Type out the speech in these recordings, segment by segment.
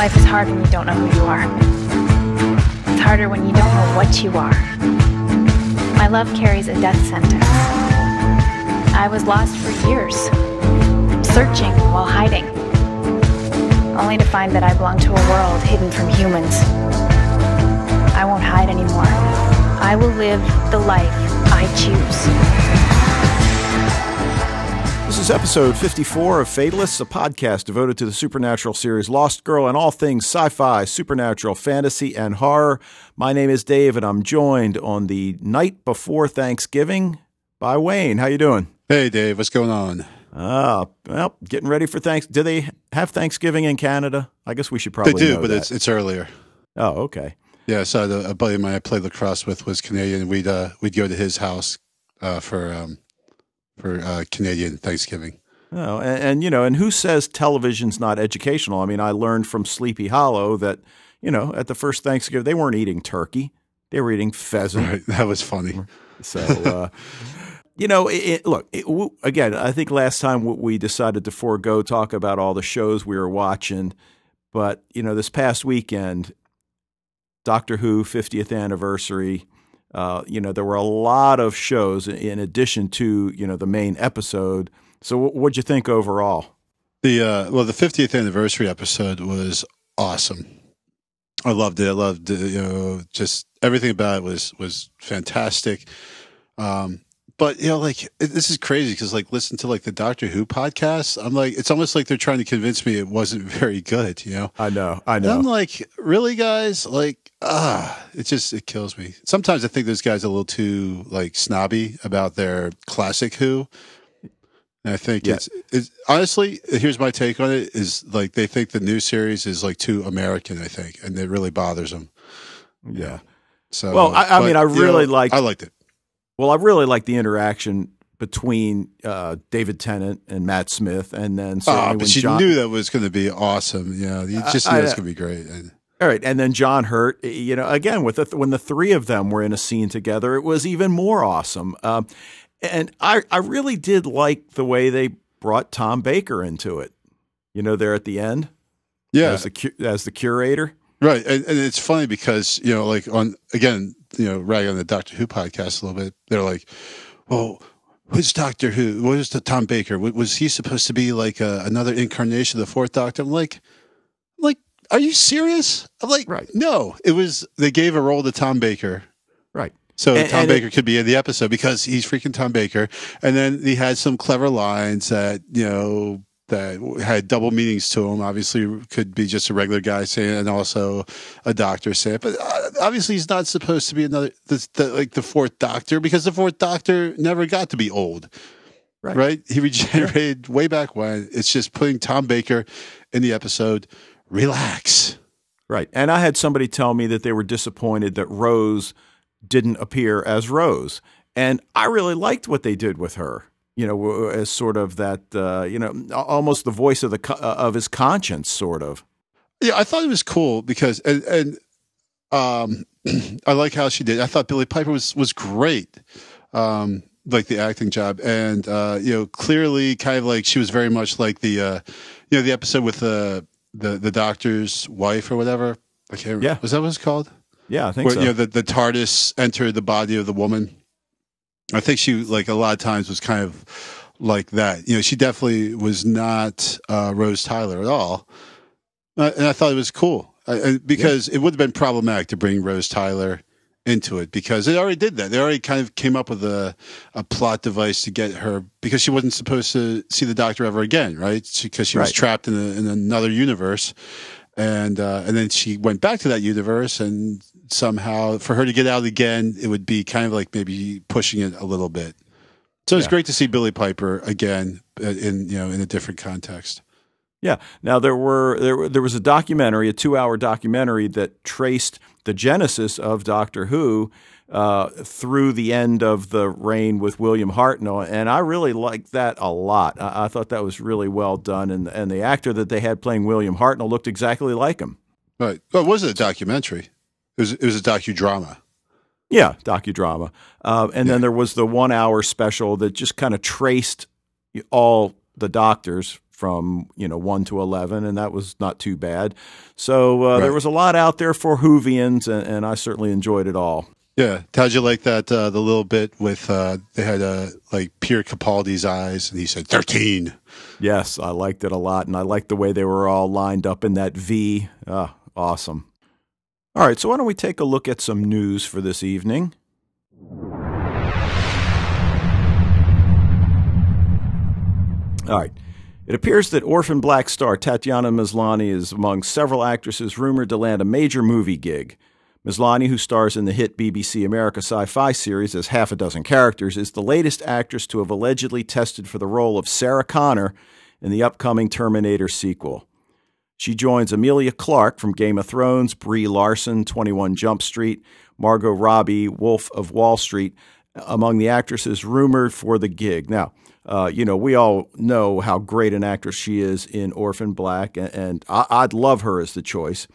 Life is hard when you don't know who you are. It's harder when you don't know what you are. My love carries a death sentence. I was lost for years, searching while hiding, only to find that I belong to a world hidden from humans. I won't hide anymore. I will live the life I choose. This is episode 54 of Fatalists, a podcast devoted to the supernatural series Lost Girl and all things sci-fi, supernatural, fantasy, and horror. My name is Dave, and I'm joined on the night before Thanksgiving by Wayne. How you doing? Hey, Dave. What's going on? Ah, well, getting ready for thanks. Do they have Thanksgiving in Canada? I guess we should probably. They do, but that. it's it's earlier. oh, okay. Yeah, so the, a buddy of mine I played lacrosse with was Canadian. We'd uh, we'd go to his house uh, for um, for uh, Canadian Thanksgiving. Oh, and, and you know, and who says television's not educational? I mean, I learned from Sleepy Hollow that you know at the first Thanksgiving they weren't eating turkey; they were eating pheasant. Right, that was funny. So, uh, you know, it, it, look it, w- again. I think last time we decided to forego talk about all the shows we were watching, but you know, this past weekend, Doctor Who 50th anniversary. Uh, you know, there were a lot of shows in addition to you know the main episode. So, what'd you think overall? The uh, well, the 50th anniversary episode was awesome. I loved it. I loved you know just everything about it was was fantastic. Um, but you know, like it, this is crazy because like listen to like the Doctor Who podcast. I'm like, it's almost like they're trying to convince me it wasn't very good. You know, I know, I And know. I'm like, really, guys? Like, ah, it just it kills me. Sometimes I think those guys are a little too like snobby about their classic Who. And I think Yeah. it's, it's honestly, here's my take on it: is like they think the new series is like too American. I think, and it really bothers them. yeah. So, Well, I- I mean, I you know, really liked- I liked it. Well, I really like the interaction between uh, David Tennant and Matt Smith, and then when but you John. knew that was going to be awesome. Yeah, you just I- knew I- it was going to be great. And All right, and then John Hurt. You know, again with the, when the three of them were in a scene together, it was even more awesome. Um, and I, I really did like the way they brought Tom Baker into it. You know, there at the end yeah, as the cu- as the curator. Right, and, and it's funny because you know, like on again, you know, rag on the Doctor Who podcast a little bit. They're like, "Well, who's Doctor Who? What is the Tom Baker? Was, he supposed to be like a, another incarnation of the Fourth Doctor?" I'm like, "Like, are you serious?" I'm like, Right. No, it was they gave a role to Tom Baker. Right. So And- Tom and Baker could be in the episode because he's freaking Tom Baker, and then he had some clever lines that you know that had double meanings to him. Obviously, could be just a regular guy saying, and also a doctor saying. it. But uh, obviously, he's not supposed to be another the, the, like the fourth Doctor because the fourth Doctor never got to be old. Right. Right? He regenerated way back when. It's just putting Tom Baker in the episode. Relax. Right. And I had somebody tell me that they were disappointed that Rose didn't appear as Rose. And I really liked what they did with her, you know, as sort of that, uh, you know, almost the voice of the co- uh, of his conscience, sort of. Yeah, I thought it was cool because and and um I like how she did. I thought Billie Piper was was great. Um like the acting job and uh you know clearly kind of like she was very much like the uh you know the episode with the the the doctor's wife or whatever. I can't remember. Yeah. Was that what it's called? Yeah, I think Where so. you know the the TARDIS entered the body of the woman. I think she like a lot of times was kind of like that. You know, she definitely was not uh, Rose Tyler at all, uh, and I thought it was cool I, I, because it would have been problematic to bring Rose Tyler into it because they already did that. They already kind of came up with a a plot device to get her because she wasn't supposed to see the Doctor ever again, right? Because she, was Right. trapped in, a, in another universe and uh, and then she went back to that universe, and somehow for her to get out again, it would be kind of like maybe pushing it a little bit. So it's Yeah. great to see Billie Piper again uh, in you know in a different context. Yeah. Now there were there there was a documentary, a two hour documentary that traced the genesis of Doctor Who uh, through the end of the reign with William Hartnell, and I really liked that a lot. I, I thought that was really well done, and and the actor that they had playing William Hartnell looked exactly like him. Right? Well, it wasn't a documentary. It was it was a docudrama. Yeah, docudrama. Uh, and then there was the one hour special that just kind of traced all the doctors from you know one to eleven, and that was not too bad. So uh, Right. there was a lot out there for Whovians, and, and I certainly enjoyed it all. Yeah, how'd you like that? Uh, the little bit with uh, they had uh, like Pierre Capaldi's eyes, and he said thirteen. Yes, I liked it a lot, and I liked the way they were all lined up in that V. Ah, awesome. All right, so why don't we take a look at some news for this evening? All right. It appears that orphan black star Tatiana Maslany is among several actresses rumored to land a major movie gig. Maslany, who stars in the hit BBC America sci fi series as half a dozen characters, is the latest actress to have allegedly tested for the role of Sarah Connor in the upcoming Terminator sequel. She joins Emilia Clarke from Game of Thrones, Brie Larson, 21 Jump Street, Margot Robbie, Wolf of Wall Street, among the actresses rumored for the gig. Now, uh, you know, we all know how great an actress she is in Orphan Black, and, and I, I'd love her as the choice.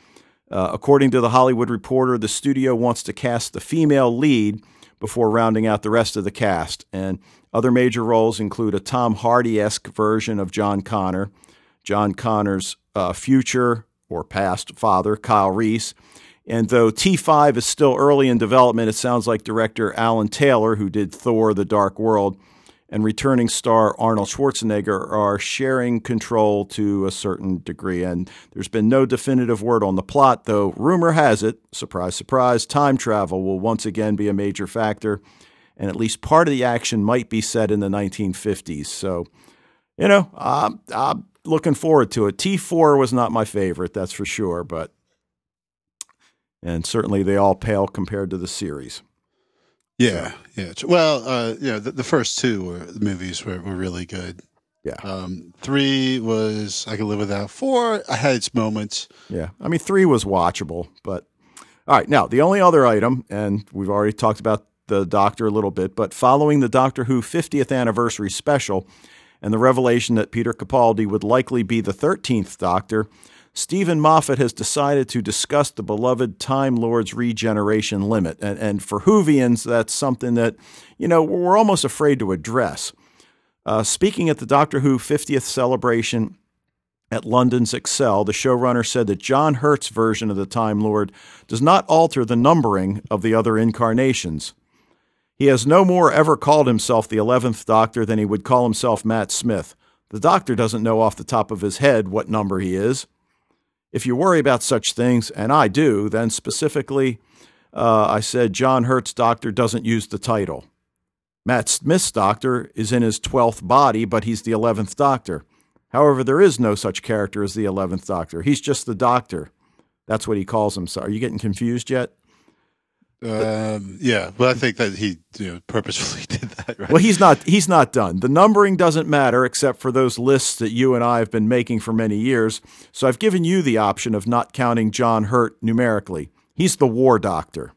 Uh, according to the Hollywood Reporter, the studio wants to cast the female lead before rounding out the rest of the cast. And other major roles include a Tom Hardy esque version of John Connor, John Connor's uh, future or past father, Kyle Reese. And though T5 is still early in development, it sounds like director Alan Taylor, who did Thor The Dark World, and returning star Arnold Schwarzenegger are sharing control to a certain degree. And there's been no definitive word on the plot, though rumor has it, surprise, surprise, time travel will once again be a major factor. And at least part of the action might be set in the 1950s. So, you know, I'm, I'm looking forward to it. T4 was not my favorite, that's for sure, but. And certainly they all pale compared to the series. Yeah, yeah. Well, uh, yeah, the, the first two were, movies were, were really good. Yeah. Um, three was I could live without. Four, I had its moments. Yeah. I mean, three was watchable, but all right. Now, the only other item, and we've already talked about the Doctor a little bit, but following the Doctor Who 50th anniversary special and the revelation that Peter Capaldi would likely be the 13th Doctor, Steven Moffat has decided to discuss the beloved Time Lord's regeneration limit. And, and for Whovians, that's something that, you know, we're almost afraid to address. Uh, speaking at the Doctor Who 50th celebration at London's Excel, the showrunner said that John Hurt's version of the Time Lord does not alter the numbering of the other incarnations. He has no more ever called himself the 11th Doctor than he would call himself Matt Smith. The Doctor doesn't know off the top of his head what number he is. If you worry about such things, and I do, then specifically, uh, I said John Hurt's Doctor doesn't use the title. Matt Smith's Doctor is in his 12th body, but he's the 11th Doctor. However, there is no such character as the 11th Doctor. He's just the Doctor. That's what he calls himself. Are you getting confused yet? Um, yeah, but I think that he you know, purposefully did that. Right? Well, he's not he's not done. The numbering doesn't matter except for those lists that you and I have been making for many years. So I've given you the option of not counting John Hurt numerically. He's the war doctor.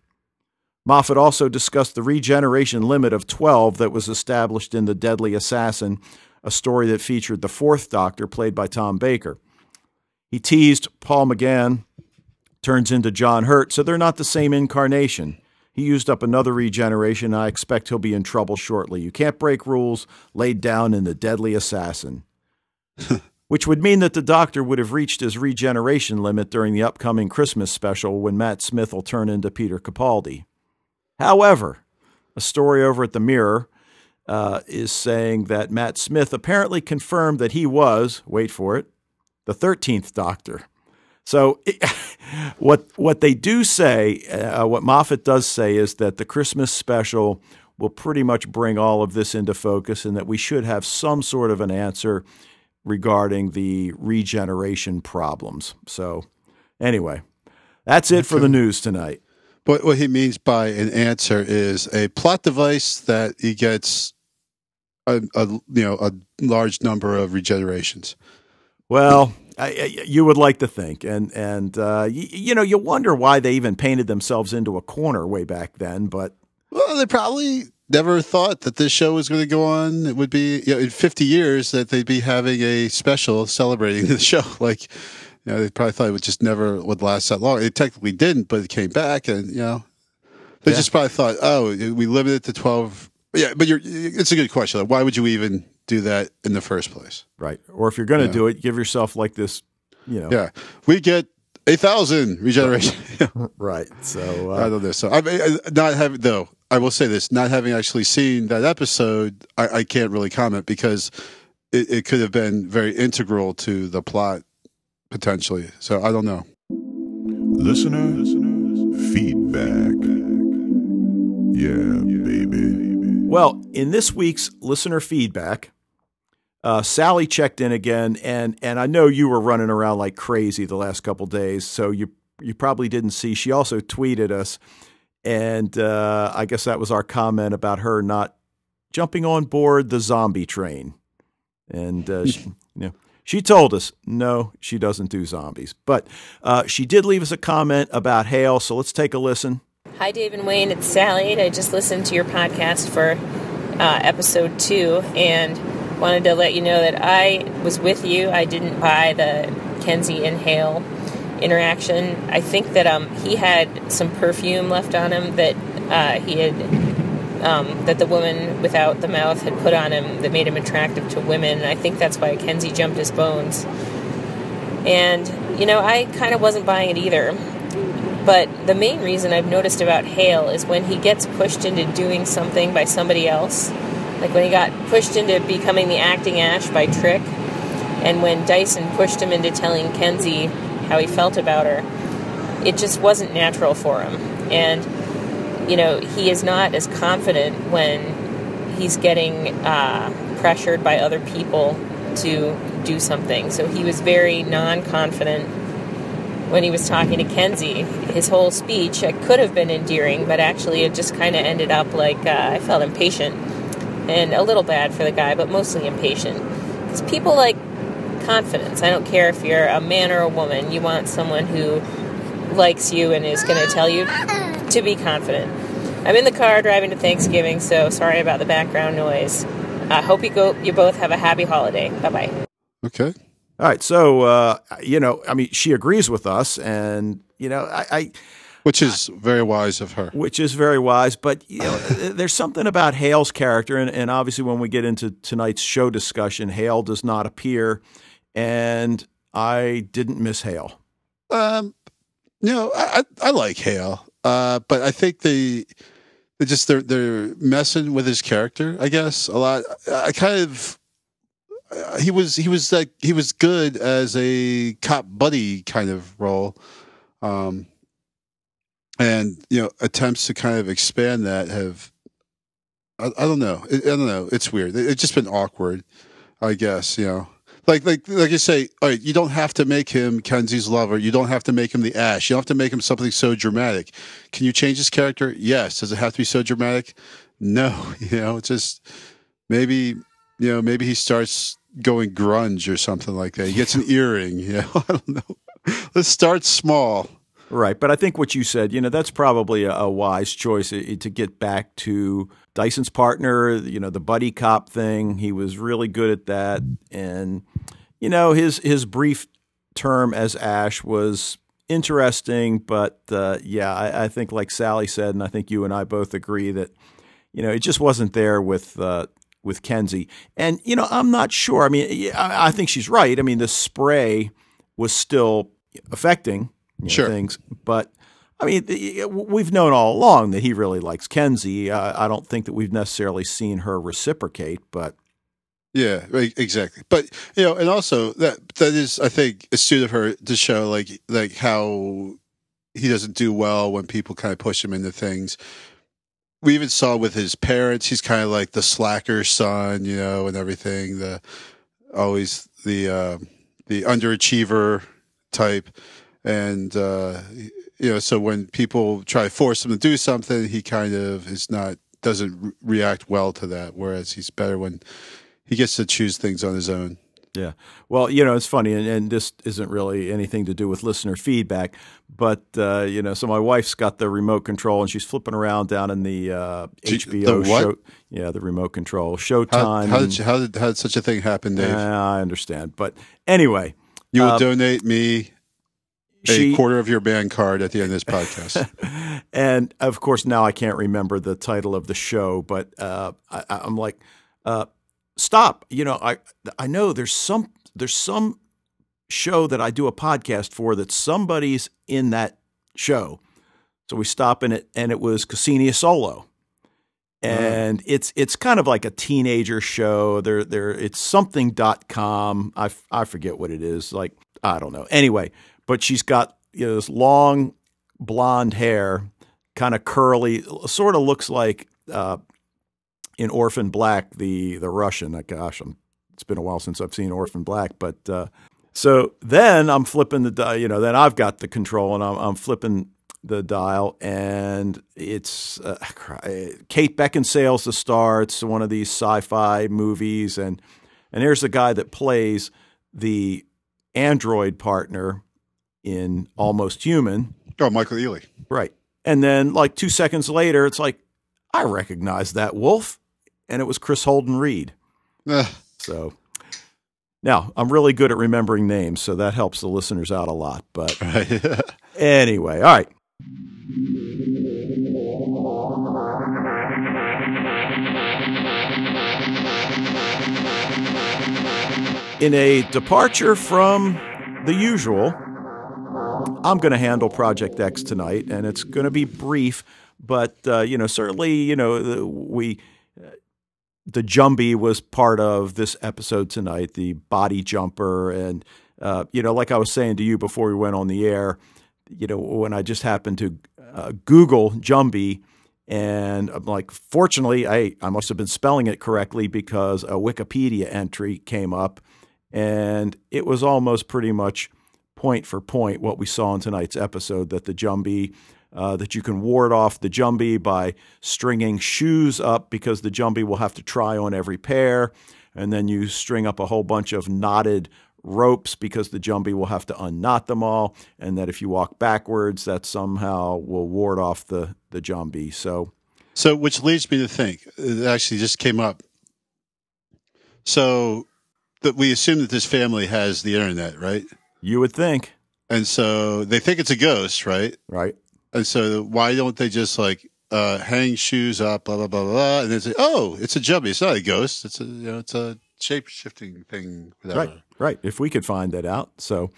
Moffat also discussed the regeneration limit of 12 that was established in The Deadly Assassin, a story that featured the fourth doctor played by Tom Baker. He teased Paul McGann turns into John Hurt, so they're not the same incarnation. He used up another regeneration. I expect he'll be in trouble shortly. You can't break rules laid down in the Deadly Assassin. Which would mean that the Doctor would have reached his regeneration limit during the upcoming Christmas special when Matt Smith will turn into Peter Capaldi. However, a story over at the Mirror uh, is saying that Matt Smith apparently confirmed that he was, wait for it, the 13th Doctor. So, it, what what they do say, uh, what Moffat does say, is that the Christmas special will pretty much bring all of this into focus, and that we should have some sort of an answer regarding the regeneration problems. So, anyway, that's it for the news tonight. But what he means by an answer is a plot device that he gets a, a you know a large number of regenerations. Well, you would like to think, and and uh, you, you know you wonder why they even painted themselves into a corner way back then. But Well, they probably never thought that this show was going to go on. It would be you know, in 50 years that they'd be having a special celebrating the show. Like, you know, they probably thought it would just never would last that long. It technically didn't, but it came back, and you know, they Yeah. just probably thought, oh, we limited it to 12. Yeah, but you're, it's a good question. Like, why would you even do that in the first place. Right. Or if you're going to Yeah. do it, give yourself like this, you know. Yeah, we get a thousand regeneration. Right. So, I uh, don't know. So I mean, not having though. I will say this: not having actually seen that episode, I, I can't really comment because it, it could have been very integral to the plot potentially. So I don't know. Listener feedback. Yeah, baby. well, in this week's listener feedback, uh, Sally checked in again, and and I know you were running around like crazy the last couple days, so you you probably didn't see. She also tweeted us, and uh, I guess that was our comment about her not jumping on board the zombie train, and uh, she, you know. She told us no, she doesn't do zombies, but uh, she did leave us a comment about Hale. So let's take a listen. Hi, Dave and Wayne. It's Sally. I just listened to your podcast for uh, episode two and wanted to let you know that I was with you. I didn't buy the Kenzie inhale interaction. I think that um, he had some perfume left on him that uh, he had. Um, that the woman without the mouth had put on him that made him attractive to women. And I think that's why Kenzie jumped his bones. And, you know, I kind of wasn't buying it either. But the main reason I've noticed about Hale is when he gets pushed into doing something by somebody else, like when he got pushed into becoming the acting Ash by Trick, and when Dyson pushed him into telling Kenzie how he felt about her, it just wasn't natural for him. And, you know, he is not as confident when he's getting uh, pressured by other people to do something. So he was very non confident when he was talking to Kenzie. His whole speech it could have been endearing, but actually it just kind of ended up like uh, I felt impatient and a little bad for the guy, but mostly impatient. Because people like confidence. I don't care if you're a man or a woman, you want someone who likes you and is going to tell you to be confident. I'm in the car driving to Thanksgiving, so sorry about the background noise. I hope you go. You both have a happy holiday. Bye bye. Okay. All right. So, uh, you know, I mean, she agrees with us, and, you know, I, I Which is very wise of her. which is very wise. But, you know, there's something about Hale's character, and, and obviously when we get into tonight's show discussion, Hale does not appear, and I didn't miss Hale. Um, you know, I I, I like Hale, uh, but I think they just they're they're messing with his character. I guess a lot. I kind of uh, he was he was like he was good as a cop buddy kind of role, um, and you know attempts to kind of expand that have. I, I don't know. I, I don't know. It's weird. It, it's just been awkward. I guess you know like like like you say, all right, you don't have to make him Kenzie's lover. You don't have to make him the Ash. You don't have to make him something so dramatic. Can you change his character? Yes. Does it have to be so dramatic? No. You know, it's just maybe you know maybe he starts going grunge or something like that. He gets an earring. You know, I don't know. Let's start small. Right. But I think what you said, you know, that's probably a, a wise choice to get back to Dyson's partner, you know, the buddy cop thing. He was really good at that. And, you know, his, his brief term as Ash was interesting. But uh, yeah, I, I think, like Sally said, and I think you and I both agree that, you know, it just wasn't there with. Uh, with Kenzie, and you know, I'm not sure. I mean, I, I think she's right. I mean, the spray was still affecting you know, Sure. things. But I mean, we've known all along that he really likes Kenzie. Uh, I don't think that we've necessarily seen her reciprocate, but Yeah, exactly. But you know, and also that that is, I think, astute of her to show like like how he doesn't do well when people kind of push him into things. We even saw with his parents, he's kind of like the slacker son, you know, and everything. The always the uh, the underachiever type, and uh, you know, so when people try to force him to do something, he kind of is not doesn't re- react well to that. Whereas he's better when he gets to choose things on his own. Yeah. Well, you know, it's funny, and, and this isn't really anything to do with listener feedback, but, uh, you know, so my wife's got the remote control and she's flipping around down in the uh, HBO the show. Yeah, the remote control. How, Showtime. how, and- did, how, did, how did such a thing happen, Dave? Yeah, I understand. But anyway, you will uh, donate me a she. quarter of your band card at the end of this podcast. and of course, now I can't remember the title of the show, but uh, I, I'm like, uh, stop. You know, I I know there's some there's some show that I do a podcast for that somebody's in that show. So we stop in it, and it was Ksenia Solo, and it's it's kind of like a teenager show. There there it's something.com. I forget what it is. Like I don't know. Anyway, but she's got you know, this long blonde hair, kind of curly, sort of looks like uh, in Orphan Black, the the Russian. Like, gosh, I'm, it's been a while since I've seen Orphan Black, but uh, so then I'm flipping the di- you know then I've got the control and I'm, I'm flipping the dial and it's uh, Kate Beckinsale's the star. It's one of these sci-fi movies and and here's the guy that plays the android partner in Almost Human. Oh, Michael Ealy. Right. And then like 2 seconds later it's like I recognize that wolf and it was Kris Holden-Ried. Ugh. So now I'm really good at remembering names, so that helps the listeners out a lot. But anyway, all right. In a departure from the usual, I'm going to handle Project X tonight, and it's going to be brief, but uh, you know, certainly, you know, the- we the Jumbie was part of this episode tonight, the body jumper. And, uh, you know, like I was saying to you before we went on the air, you know, when I just happened to uh, Google Jumbie, and I'm like, fortunately, I, I must have been spelling it correctly because a Wikipedia entry came up, and it was almost pretty much point for point what we saw in tonight's episode that the Jumbie uh, that you can ward off the Jumbie by stringing shoes up because the Jumbie will have to try on every pair. And then you string up a whole bunch of knotted ropes because the Jumbie will have to unknot them all. And that if you walk backwards, that somehow will ward off the, the Jumbie. So, So, which leads me to think, it actually just came up. So, that we assume that this family has the internet, right? You would think, And so they think it's a ghost, right? right? And so why don't they just like uh, hang shoes up, blah blah blah blah, and then say, "Oh, it's a jumbie. It's not a ghost. It's a you know, it's a shape shifting thing." Whatever. Right, right. If we could find that out. So,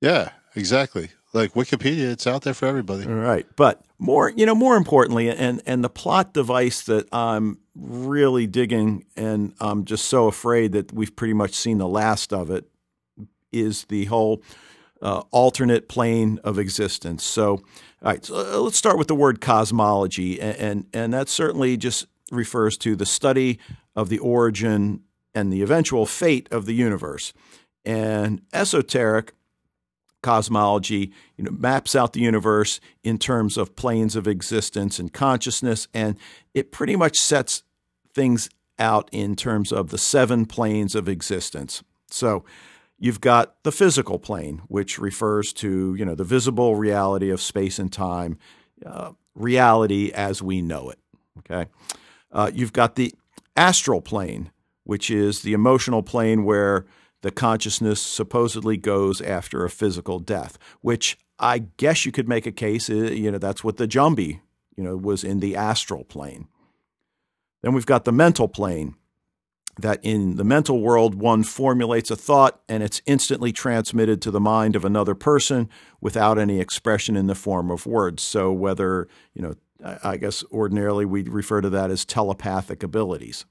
Yeah, exactly. Like Wikipedia, it's out there for everybody. All right, but more, you know, more importantly, and and the plot device that I'm really digging, and I'm just so afraid that we've pretty much seen the last of it, is the whole uh, alternate plane of existence. So, all right, so uh, let's start with the word cosmology, and, and and that certainly just refers to the study of the origin and the eventual fate of the universe. And esoteric cosmology you know maps out the universe in terms of planes of existence and consciousness and it pretty much sets things out in terms of the seven planes of existence so you've got the physical plane which refers to you know the visible reality of space and time uh, reality as we know it okay uh, you've got the astral plane which is the emotional plane where the consciousness supposedly goes after a physical death, which I guess you could make a case, uh, you know, that's what the Jumbie, you know, was in the astral plane. Then we've got the mental plane, that in the mental world, one formulates a thought and it's instantly transmitted to the mind of another person without any expression in the form of words. So whether, you know, I guess ordinarily we'd refer to that as telepathic abilities.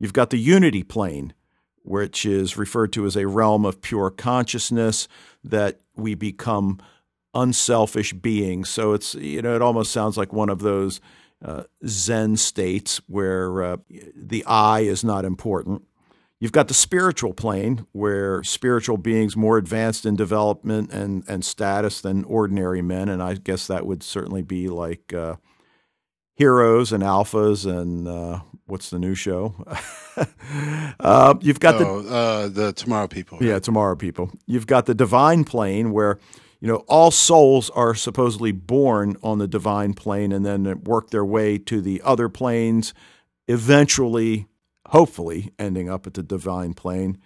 You've got the unity plane, which is referred to as a realm of pure consciousness that we become unselfish beings. So it's you know it almost sounds like one of those uh, Zen states where uh, the I is not important. You've got the spiritual plane where spiritual beings more advanced in development and, and status than ordinary men, and I guess that would certainly be like uh, heroes and alphas and uh, what's the new show? uh, you've got the oh, uh, the Tomorrow People. yeah, tomorrow people. You've got the divine plane where you know all souls are supposedly born on the divine plane and then work their way to the other planes, eventually, hopefully, ending up at the divine plane,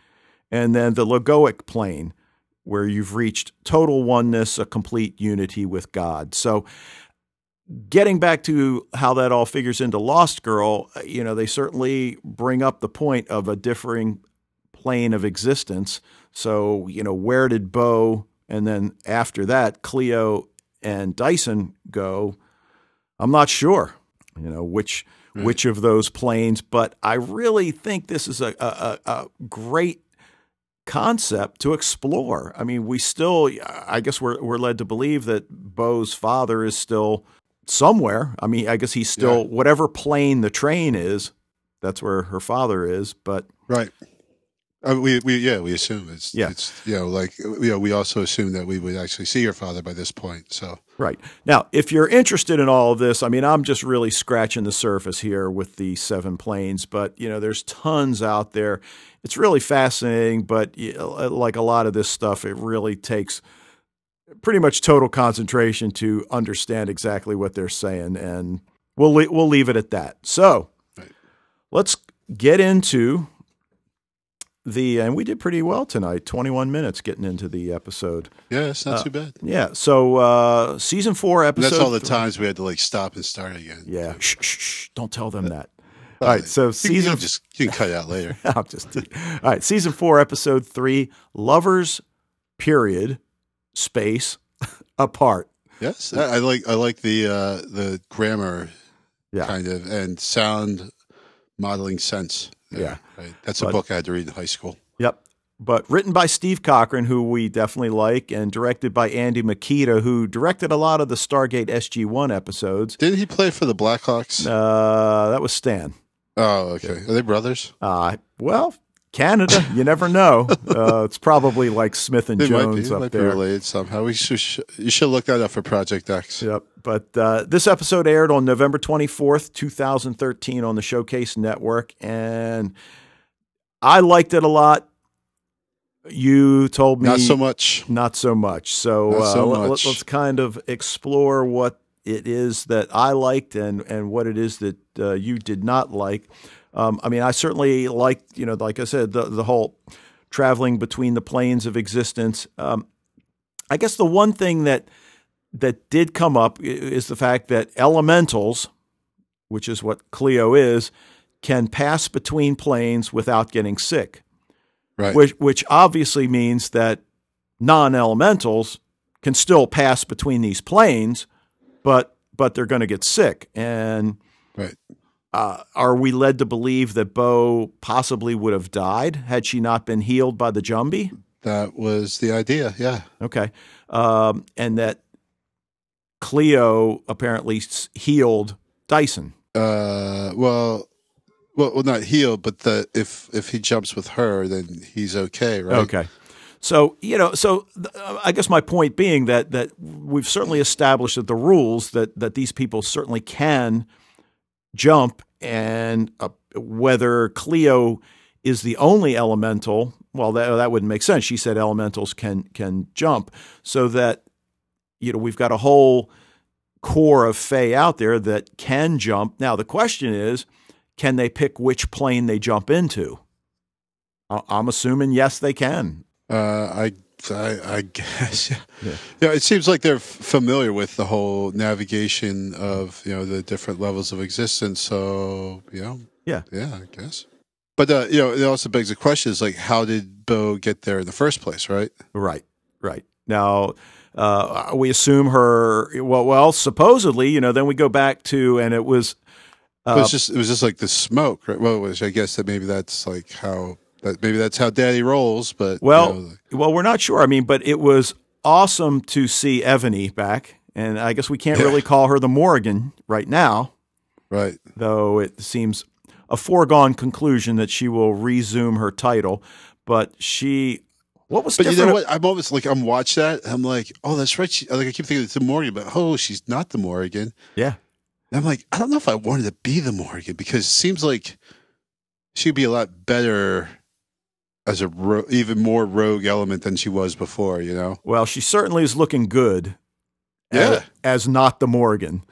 and then the logoic plane where you've reached total oneness, a complete unity with God. So getting back to how that all figures into Lost Girl, you know, they certainly bring up the point of a differing plane of existence. So, you know, where did Bo and then after that, Cleo and Dyson go? I'm not sure, you know, which hmm. which of those planes, but I really think this is a, a, a great concept to explore. I mean, we still, I guess we're, we're led to believe that Bo's father is still somewhere. I mean, I guess he's still, Yeah. whatever plane the train is, that's where her father is. But Right. Uh, we, we, yeah, we assume it's, Yeah. it's, you know, like, you know, we also assume that we would actually see your father by this point. So, Right. Now, if you're interested in all of this, I mean, I'm just really scratching the surface here with the seven planes, but, you know, there's tons out there. It's really fascinating, but y- like a lot of this stuff, it really takes pretty much total concentration to understand exactly what they're saying. And we'll, le- we'll leave it at that. So Right. let's get into the, and we did pretty well tonight, 21 minutes getting into the episode. yeah, it's not too bad. Yeah. So uh, season four And episode. that's all the th- times we had to like stop and start again. Yeah. Shh, shh, shh. Don't tell them that. All right. So You, you season. just, you can cut it out later. I'm just. All right. Season four, episode three. Lovers. Period. Space. Apart. Yes. I, I like, I like the, uh, the grammar Yeah. kind of and sound modeling sense. Yeah. Right. That's But- a book I had to read in high school. Yep. But written by Steve Cochran, who we definitely like, and directed by Andy Mikita, who directed a lot of the Stargate SG One episodes. Didn't he play for the Blackhawks? Uh, that was Stan. Oh, okay. Are they brothers? Uh, well, Canada, you never know. Uh, it's probably like Smith and They might be. Jones up might be there. related somehow. We should, you should look that up for Project X. Yep. But uh, this episode aired on November 24th, 2013 on the Showcase Network. And I liked it a lot. You told me Not so much. Not so much. So, uh, let- much. let's kind of explore what it is that I liked and, and what it is that uh, you did not like. Um, I mean, I certainly like, you know, like I said, the, the whole traveling between the planes of existence. Um, I guess the one thing that that did come up is the fact that elementals, which is what Cleo is, can pass between planes without getting sick Right. which which obviously means that non-elementals can still pass between these planes, but but they're going to get sick. And Right. Uh, are we led to believe that Bo possibly would have died had she not been healed by the Jumbie? That was the idea. Yeah. Okay, um, and that Cleo apparently healed Dyson. Uh, well, well, well, not healed, but the if if he jumps with her, then he's okay, right? Okay. So you know, so th- I guess my point being that that we've certainly established that the rules that that these people certainly can jump, and uh, whether Cleo is the only elemental, well, that that wouldn't make sense. She said elementals can can jump, so that you know we've got a whole core of Fae out there that can jump. Now the question is, can they pick which plane they jump into? I- I'm assuming yes, they can. Uh, I, I, I guess. Yeah. Yeah. yeah. It seems like they're f- familiar with the whole navigation of you know the different levels of existence. So you know. Yeah. Yeah, I guess. But uh, you know, it also begs the question: is like, how did Bo get there in the first place? Right. Right, right. Now, uh, we assume her. Well, well, supposedly, you know. Then we go back to, and it was. it Uh, was just it was just like the smoke, right? Well, which I guess that maybe that's like how that maybe that's how Daddy rolls. But you well, know, well, we're not sure. I mean, but it was awesome to see Evony back, and I guess we can't Yeah. really call her the Morrigan right now, right. though it seems a foregone conclusion that she will resume her title. But she, what was But you different? know what? I'm always like I'm watch that. I'm like, oh, that's right. She, like I keep thinking it's the Morgan, but oh, she's not the Morgan. Yeah, And I'm like, I don't know if I wanted to be the Morgan because it seems like she'd be a lot better as a ro- even more rogue element than she was before. You know? well, she certainly is looking good. Yeah. as, as not the Morgan.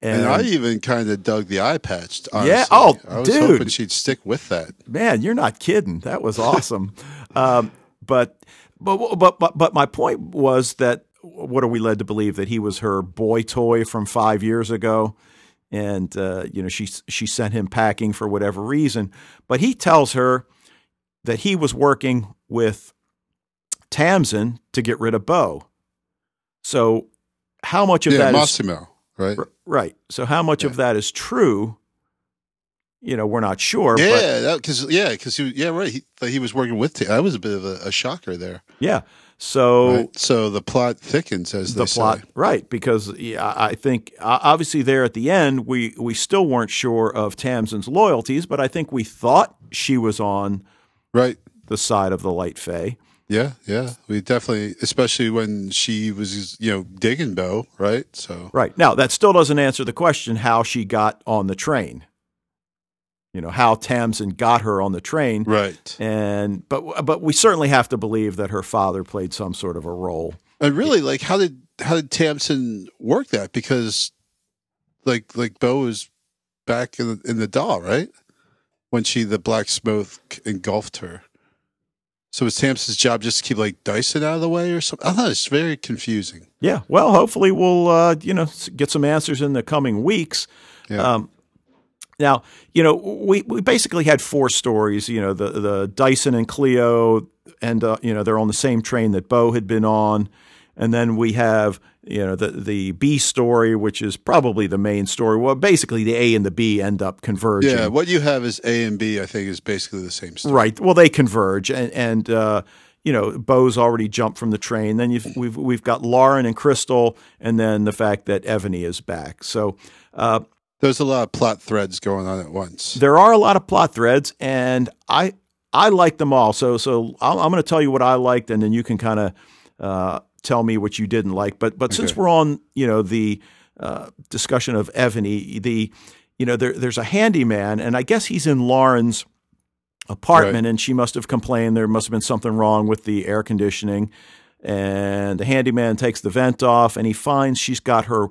And, I even kind of dug the eye patch. Honestly. Yeah. Oh, I was dude. hoping she'd stick with that. Man, you're not kidding. That was awesome. um, but, but but but but my point was that what are we led to believe that he was her boy toy from five years ago? And uh, you know, she she sent him packing for whatever reason, but he tells her that he was working with Tamsin to get rid of Bo. So, how much of yeah, that is Massimo, right? R- Right. So how much Yeah. of that is true? You know, we're not sure. Yeah, because yeah, because he yeah right. He, he was working with. T- that was a bit of a, a shocker there. yeah. So right? So the plot thickens as the plot, say. right? Because yeah, I think obviously there at the end we we still weren't sure of Tamsin's loyalties, but I think we thought she was on Right. the side of the light fae. Yeah, yeah. We definitely, especially when she was, you know, digging Bo, right? So Right. Now, that still doesn't answer the question how she got on the train. You know, how Tamsin got her on the train. right. And but but we certainly have to believe that her father played some sort of a role. And really, like, how did how did Tamsin work that? Because, like, like Bo was back in the, in the Dal, right? When she the black smoke engulfed her. So was Tamsin's job just to keep like Dyson out of the way or something? I know. It's very confusing. Yeah. Well, hopefully we'll uh, you know get some answers in the coming weeks. Yeah. Um, now, you know, we, we basically had four stories. You know, the the Dyson and Cleo, and uh, you know they're on the same train that Bo had been on, and then we have you know the the B story, which is probably the main story. Well, basically the A and the B end up converging. yeah. What you have is A and B. I think is basically the same story. Right. Well, they converge, and and uh, you know, Bo's already jumped from the train. Then you've, we've we've got Lauren and Crystal, and then the fact that Evony is back. So uh, There's a lot of plot threads going on at once. there are a lot of plot threads, and I I like them all. So so I'm, I'm going to tell you what I liked, and then you can kind of uh, tell me what you didn't like. But but since we're on you know the uh, discussion of Evony, the you know there there's a handyman, and I guess he's in Lauren's apartment, and she must have complained there must have been something wrong with the air conditioning. And the handyman takes the vent off, and he finds she's got her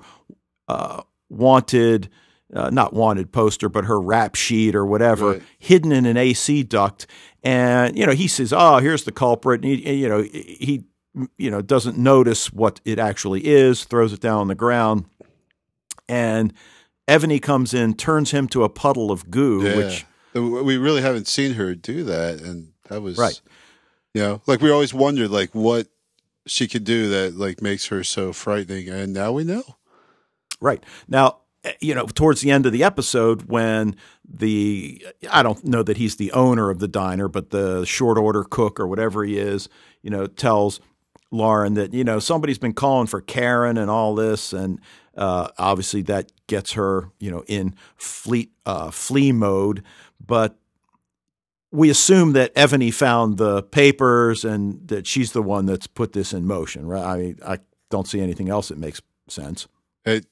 uh, wanted, uh, not wanted poster, but her rap sheet or whatever Right. hidden in an AC duct. And you know, he says, "Oh, here's the culprit." And he, you know, he, you know, doesn't notice what it actually is, throws it down on the ground, and Evony comes in, turns him to a puddle of goo, Yeah. which we really haven't seen her do that, and that was Right. You know, like we always wondered, like what she could do that like makes her so frightening, and now we know. Right. Now, eh, you know, towards the end of the episode, when the, I don't know that he's the owner of the diner, but the short order cook or whatever he is, you know, tells Lauren that, you know, somebody's been calling for Karen and all this. And uh, obviously that gets her, you know, in fleet, uh, flee mode. But we assume that Evony found the papers and that she's the one that's put this in motion, right? I mean, I don't see anything else that makes sense. It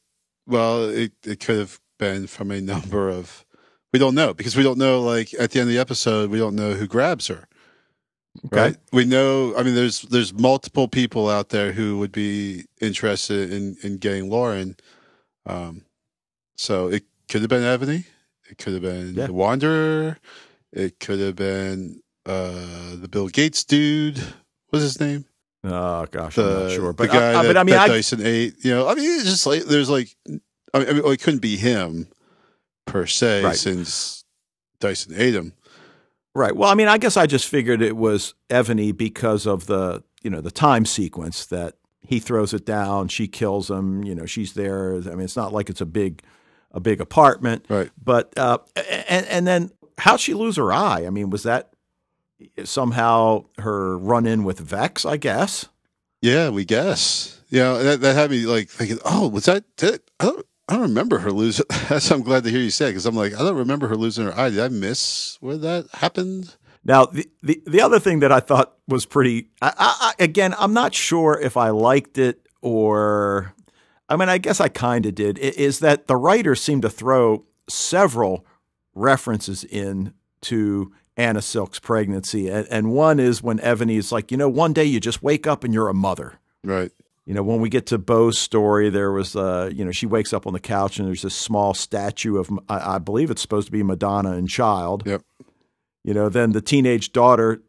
well, it it could have been from a number of we don't know because we don't know. Like at the end of the episode, we don't know who grabs her. Okay. Right? We know. I mean, there's there's multiple people out there who would be interested in in getting Lauren. Um, so it could have been Evony. It could have been Yeah. the Wanderer. It could have been uh the Bill Gates dude. What's his name? Oh gosh, the, I'm not sure, the but guy I, I- that, but I mean, that I, Dyson ate. You know, I mean, it's just like there's like, I mean, I mean, well, it couldn't be him per se Right. since Dyson ate him. Right. Well, I mean, I guess I just figured it was Evony because of the you know the time sequence that he throws it down, she kills him. You know, she's there. I mean, it's not like it's a big a big apartment, Right. But uh, and and then how'd she lose her eye? I mean, was that somehow her run in with Vex? I guess. Yeah, we guess. Yeah, that, that had me like thinking, oh, was that? Did, I don't. I don't remember her losing. That's I'm glad to hear you say because I'm like I don't remember her losing her eye. Did I miss where that happened? Now, the, the, the other thing that I thought was pretty, I, I, again, I'm not sure if I liked it or, I mean, I guess I kind of did, is that the writers seem to throw several references in to Anna Silk's pregnancy. And, and one is when Evony is like, you know, one day you just wake up and you're a mother. Right. You know, when we get to Bo's story, there was, uh, you know, she wakes up on the couch and there's this small statue of, I, I believe it's supposed to be Madonna and child. Yep. You know, then the teenage daughter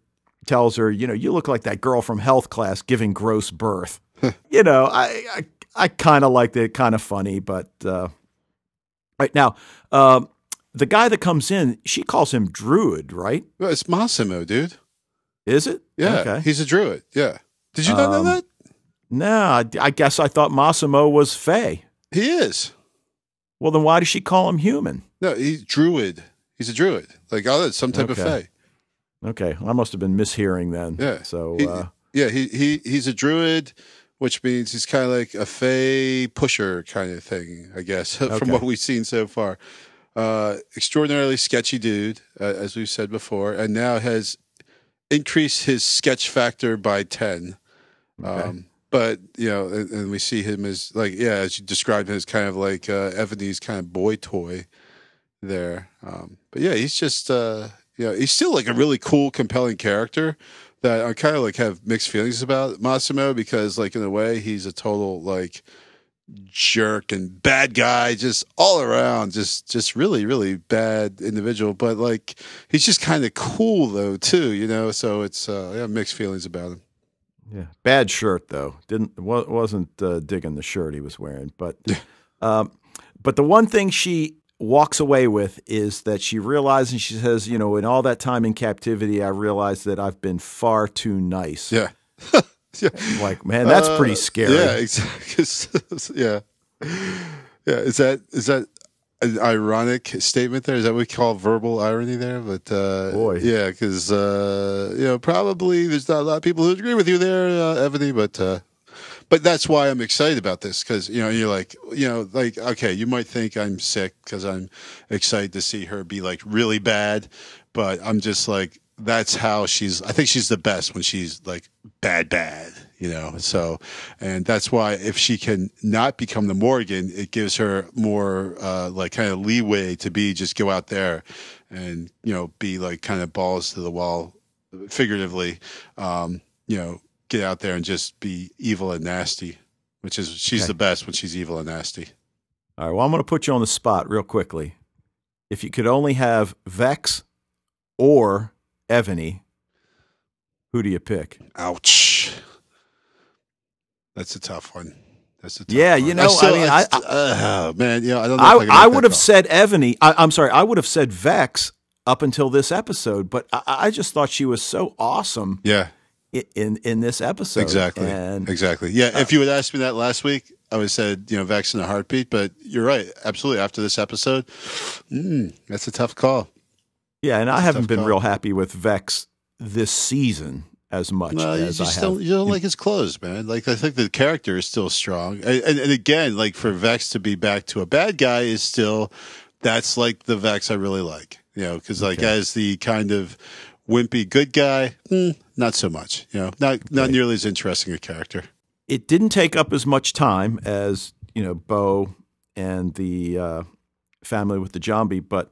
tells her, you know, you look like that girl from health class giving gross birth. you know, I I, I kind of liked it, kind of funny, but uh, right now, um, the guy that comes in, she calls him Druid, right? Well, it's Massimo, dude. Is it? Yeah, Okay. he's a druid. Yeah. Did you not know Um, that? No, I, guess I thought Massimo was Fae. He is. Well, then why does she call him human? No, he's druid. He's a druid. Like oh, that's some type of Okay. fae. Okay, I must have been mishearing then. Yeah. So, He- uh, Yeah, he, he he's a druid, which means he's kind of like a fae pusher kind of thing, I guess, Okay. from what we've seen so far. Uh, extraordinarily sketchy dude, uh, as we've said before, and now has increased his sketch factor by ten. Okay. Um, but you know, and, and we see him as like yeah, as you described him as kind of like uh, Evony's kind of boy toy there. Um, but yeah, he's just uh, you know, he's still like a really cool, compelling character that I kind of like have mixed feelings about Massimo because like in a way he's a total like jerk and bad guy just all around just just really really bad individual. But like he's just kind of cool though too you know? So it's uh yeah mixed feelings about him yeah, bad shirt though. Didn't wasn't uh, digging the shirt he was wearing, but um, but the one thing she walks away with is that she realizes and she says, you know, in all that time in captivity, I realized that I've been far too nice. yeah yeah Like, man, that's Uh, pretty scary. Yeah, exactly. yeah, yeah. Is that is that an ironic statement there? Is that what we call verbal irony there? But uh, Boy. yeah, because uh, you know probably there's not a lot of people who agree with you there, uh, Evony. But uh, but that's why I'm excited about this because you know you're like you know like okay, you might think I'm sick because I'm excited to see her be like really bad, but I'm just like that's how she's. I think she's the best when she's like bad, bad. You know, so and that's why if she can not become the Morrigan, it gives her more uh, like kind of leeway to be just go out there and you know be like kind of balls to the wall, figuratively. Um, you know, get out there and just be evil and nasty, which is she's Okay. the best when she's evil and nasty. All right. Well, I'm going to put you on the spot real quickly. If you could only have Vex or Evony, who do you pick? Ouch. That's a tough one. That's a tough Yeah, one. you know, I still- mean, I- uh, man, you know, I don't know. I, I, I would have call. said Evony. I, I'm sorry. I would have said Vex up until this episode, but I, I just thought she was so awesome Yeah, in in this episode. exactly, And exactly. Yeah, if you had asked me that last week, I would have said you know Vex in a heartbeat. But you're right, absolutely. After this episode, mm, that's a tough call. yeah, and I haven't been call. real happy with Vex this season as much No, you as I have. You don't like his clothes, man. Like I think the character is still strong, and, and, and again, like for Vex to be back to a bad guy is still that's like the Vex I really like. You know, because like Okay. as the kind of wimpy good guy, mm, not so much. You know, not not nearly as interesting a character. it didn't take up as much time as you know Bo and the uh, family with the zombie, but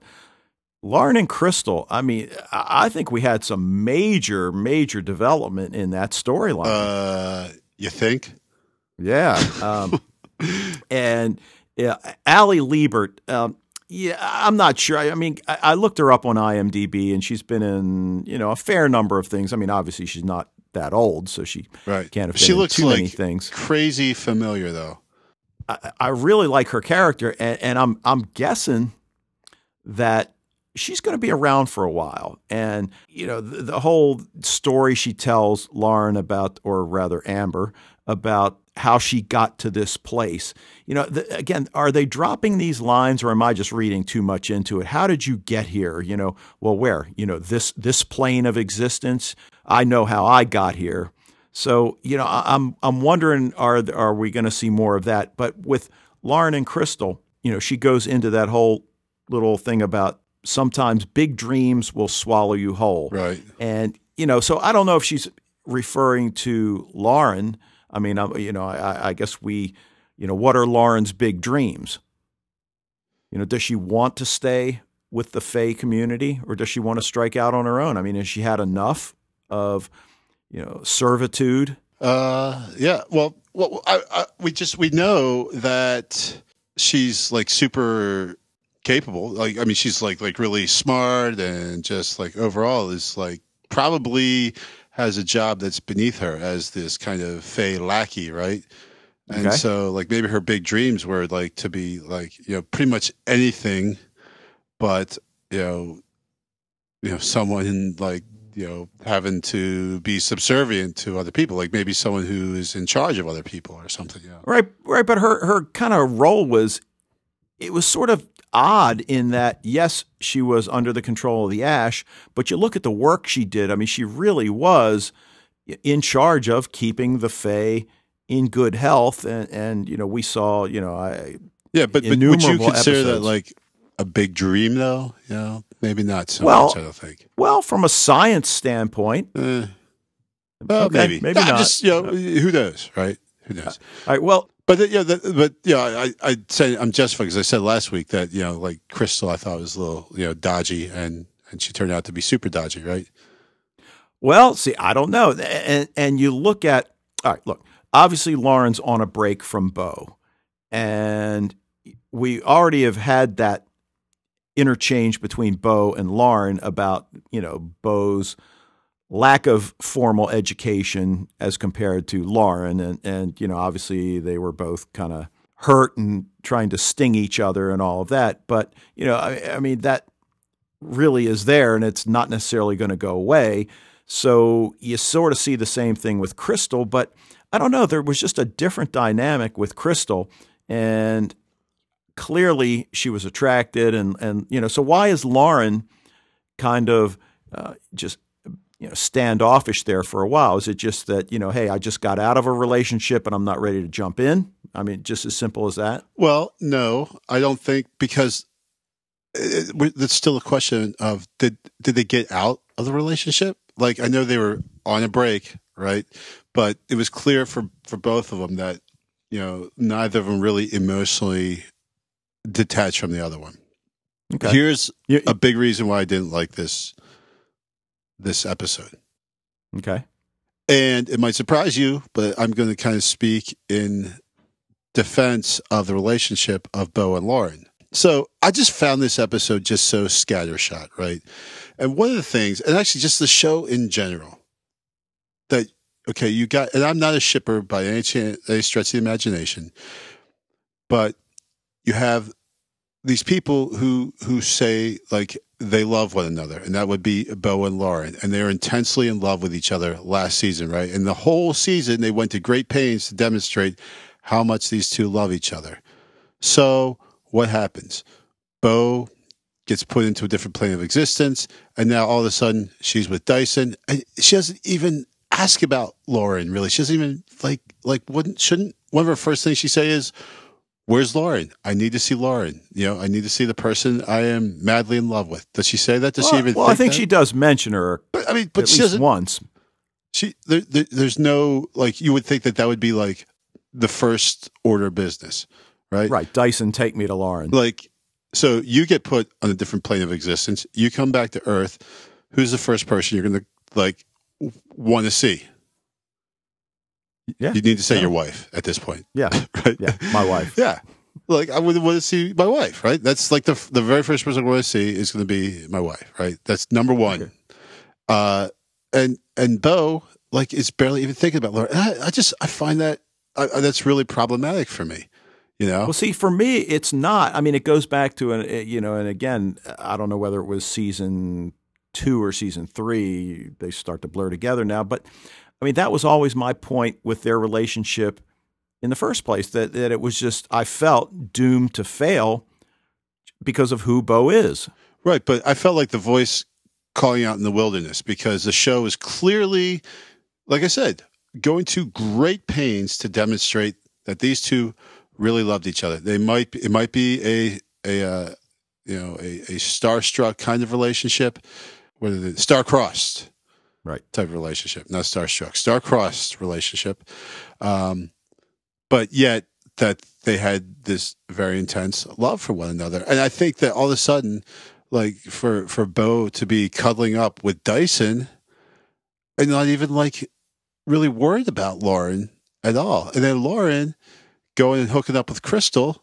Lauren and Crystal. I mean, I think we had some major, major development in that storyline. Uh, you think? yeah, um, and yeah, Ali Liebert. Um, yeah, I'm not sure. I I mean, I, I looked her up on IMDb, and she's been in you know a fair number of things. I mean, obviously she's not that old, so she Right. can't have been She looks too many things. crazy familiar though. I, I really like her character, and, and I'm I'm guessing that she's going to be around for a while. And you know, the, the whole story she tells Lauren about, or rather Amber, about how she got to this place. You know, the, again, are they dropping these lines, or am I just reading too much into it? How did you get here? You know, well, where? You know, this this plane of existence. I know how I got here. So you know, I- I'm I'm wondering are are we going to see more of that? But with Lauren and Crystal, you know, she goes into that whole little thing about sometimes big dreams will swallow you whole, Right. and you know, so I don't know if she's referring to Lauren. I mean, I, you know, I, I guess we, you know, what are Lauren's big dreams? You know, does she want to stay with the Fae community, or does she want to strike out on her own? I mean, has she had enough of, you know, servitude? Uh, yeah. Well, well, I, I, we just we know that she's like super capable. Like, I mean, she's like like really smart and just like overall is like probably has a job that's beneath her as this kind of Fae lackey, right? And Okay. so, like, maybe her big dreams were like to be like, you know, pretty much anything, but you know, you know, someone like you know having to be subservient to other people, like maybe someone who is in charge of other people or something. You know? Right, right. But her her kind of role was it was sort of odd in that yes, she was under the control of the Ash, but you look at the work she did. I mean, she really was in charge of keeping the Fae in good health, and and you know we saw you know I Yeah, but, but would you consider that like a big dream, though? You know, maybe not so Well- much. I don't think. well from a science standpoint, Eh, well, okay, maybe, maybe Nah, not. Just you know, who knows, right? Who knows? All right, well, But yeah, the, but yeah, I I'd say I'm justified because I said last week that you know, like Crystal, I thought was a little you know dodgy, and and she turned out to be super dodgy, right? Well, see, I don't know. And and you look at all right, look, obviously Lauren's on a break from Bo. And we already have had that interchange between Bo and Lauren about, you know, Bo's lack of formal education as compared to Lauren and and you know, obviously they were both kind of hurt and trying to sting each other and all of that. But, you know, I, I mean that really is there and it's not necessarily going to go away. So you sort of see the same thing with Crystal, but I don't know. There was just a different dynamic with Crystal, and clearly she was attracted, and and you know. So why is Lauren kind of uh, just you know standoffish there for a while? Is it just that you know, hey, I just got out of a relationship and I'm not ready to jump in? I mean, just as simple as that. Well, no, I don't think because uh, it, it's still a question of did did they get out of the relationship? Like I know they were on a break, right? But it was clear for for both of them that you know neither of them really emotionally detached from the other one. Okay. Here's a big reason why I didn't like this this episode. okay. And it might surprise you, but I'm going to kind of speak in defense of the relationship of Bo and Lauren. So I just found this episode just so scattershot, right? And one of the things, and actually just the show in general, that okay, you got, and I'm not a shipper by any chance, any stretch of the imagination, but you have these people who who say like they love one another, and that would be Bo and Lauren, and they're intensely in love with each other last season, right? And the whole season they went to great pains to demonstrate how much these two love each other. So what happens? Bo gets put into a different plane of existence, and now all of a sudden she's with Dyson, and she doesn't even ask about Lauren. Really, she doesn't even like like wouldn't shouldn't one of her first things she say is. Where's Lauren? I need to see Lauren. You know, I need to see the person I am madly in love with. Does she say that? Does she even? well, I think that? she does mention her But I mean, but she doesn't. once. She there, there, there's no like you would think that that would be like the first order of business, right? Right. Dyson, take me to Lauren. Like, so you get put on a different plane of existence. You come back to Earth. Who's the first person you're going to like want to see? Yeah. You need to say Yeah. your wife at this point, Yeah. right? Yeah. My wife. Yeah. Like I would want to see my wife, right? That's like the the very first person I want to see is going to be my wife, right? That's number one. Okay. Uh, and and Bo like is barely even thinking about Laura. I, I just I find that I, that's really problematic for me. You know, Well, see, for me, it's not. I mean, it goes back to an, you know, and again, I don't know whether it was season two or season three. They start to blur together now, but I mean, that was always my point with their relationship in the first place. That that it was just I felt doomed to fail because of who Bo is. right? But I felt like the voice calling out in the wilderness because the show is clearly, like I said, going to great pains to demonstrate that these two really loved each other. They might it might be a a uh, you know a, a starstruck kind of relationship, whether the star-crossed Right. type of relationship, not starstruck, star-crossed relationship. Um, but yet that they had this very intense love for one another, and I think that all of a sudden, like for for Bo to be cuddling up with Dyson, and not even like really worried about Lauren at all, and then Lauren going and hooking up with Crystal